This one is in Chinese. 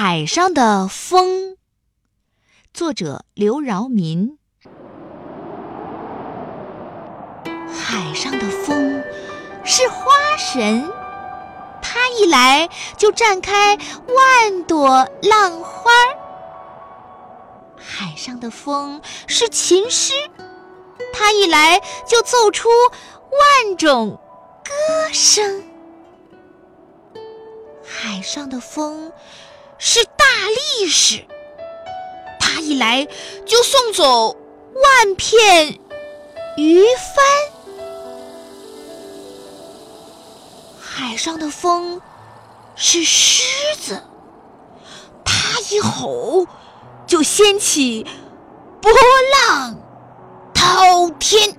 海上的风，作者刘饶民。海上的风是花神，它一来就绽开万朵浪花。海上的风是琴师，它一来就奏出万种歌声。海上的风是大力士，他一来就送走万片鱼帆。海上的风是狮子，他一吼就掀起波浪滔天。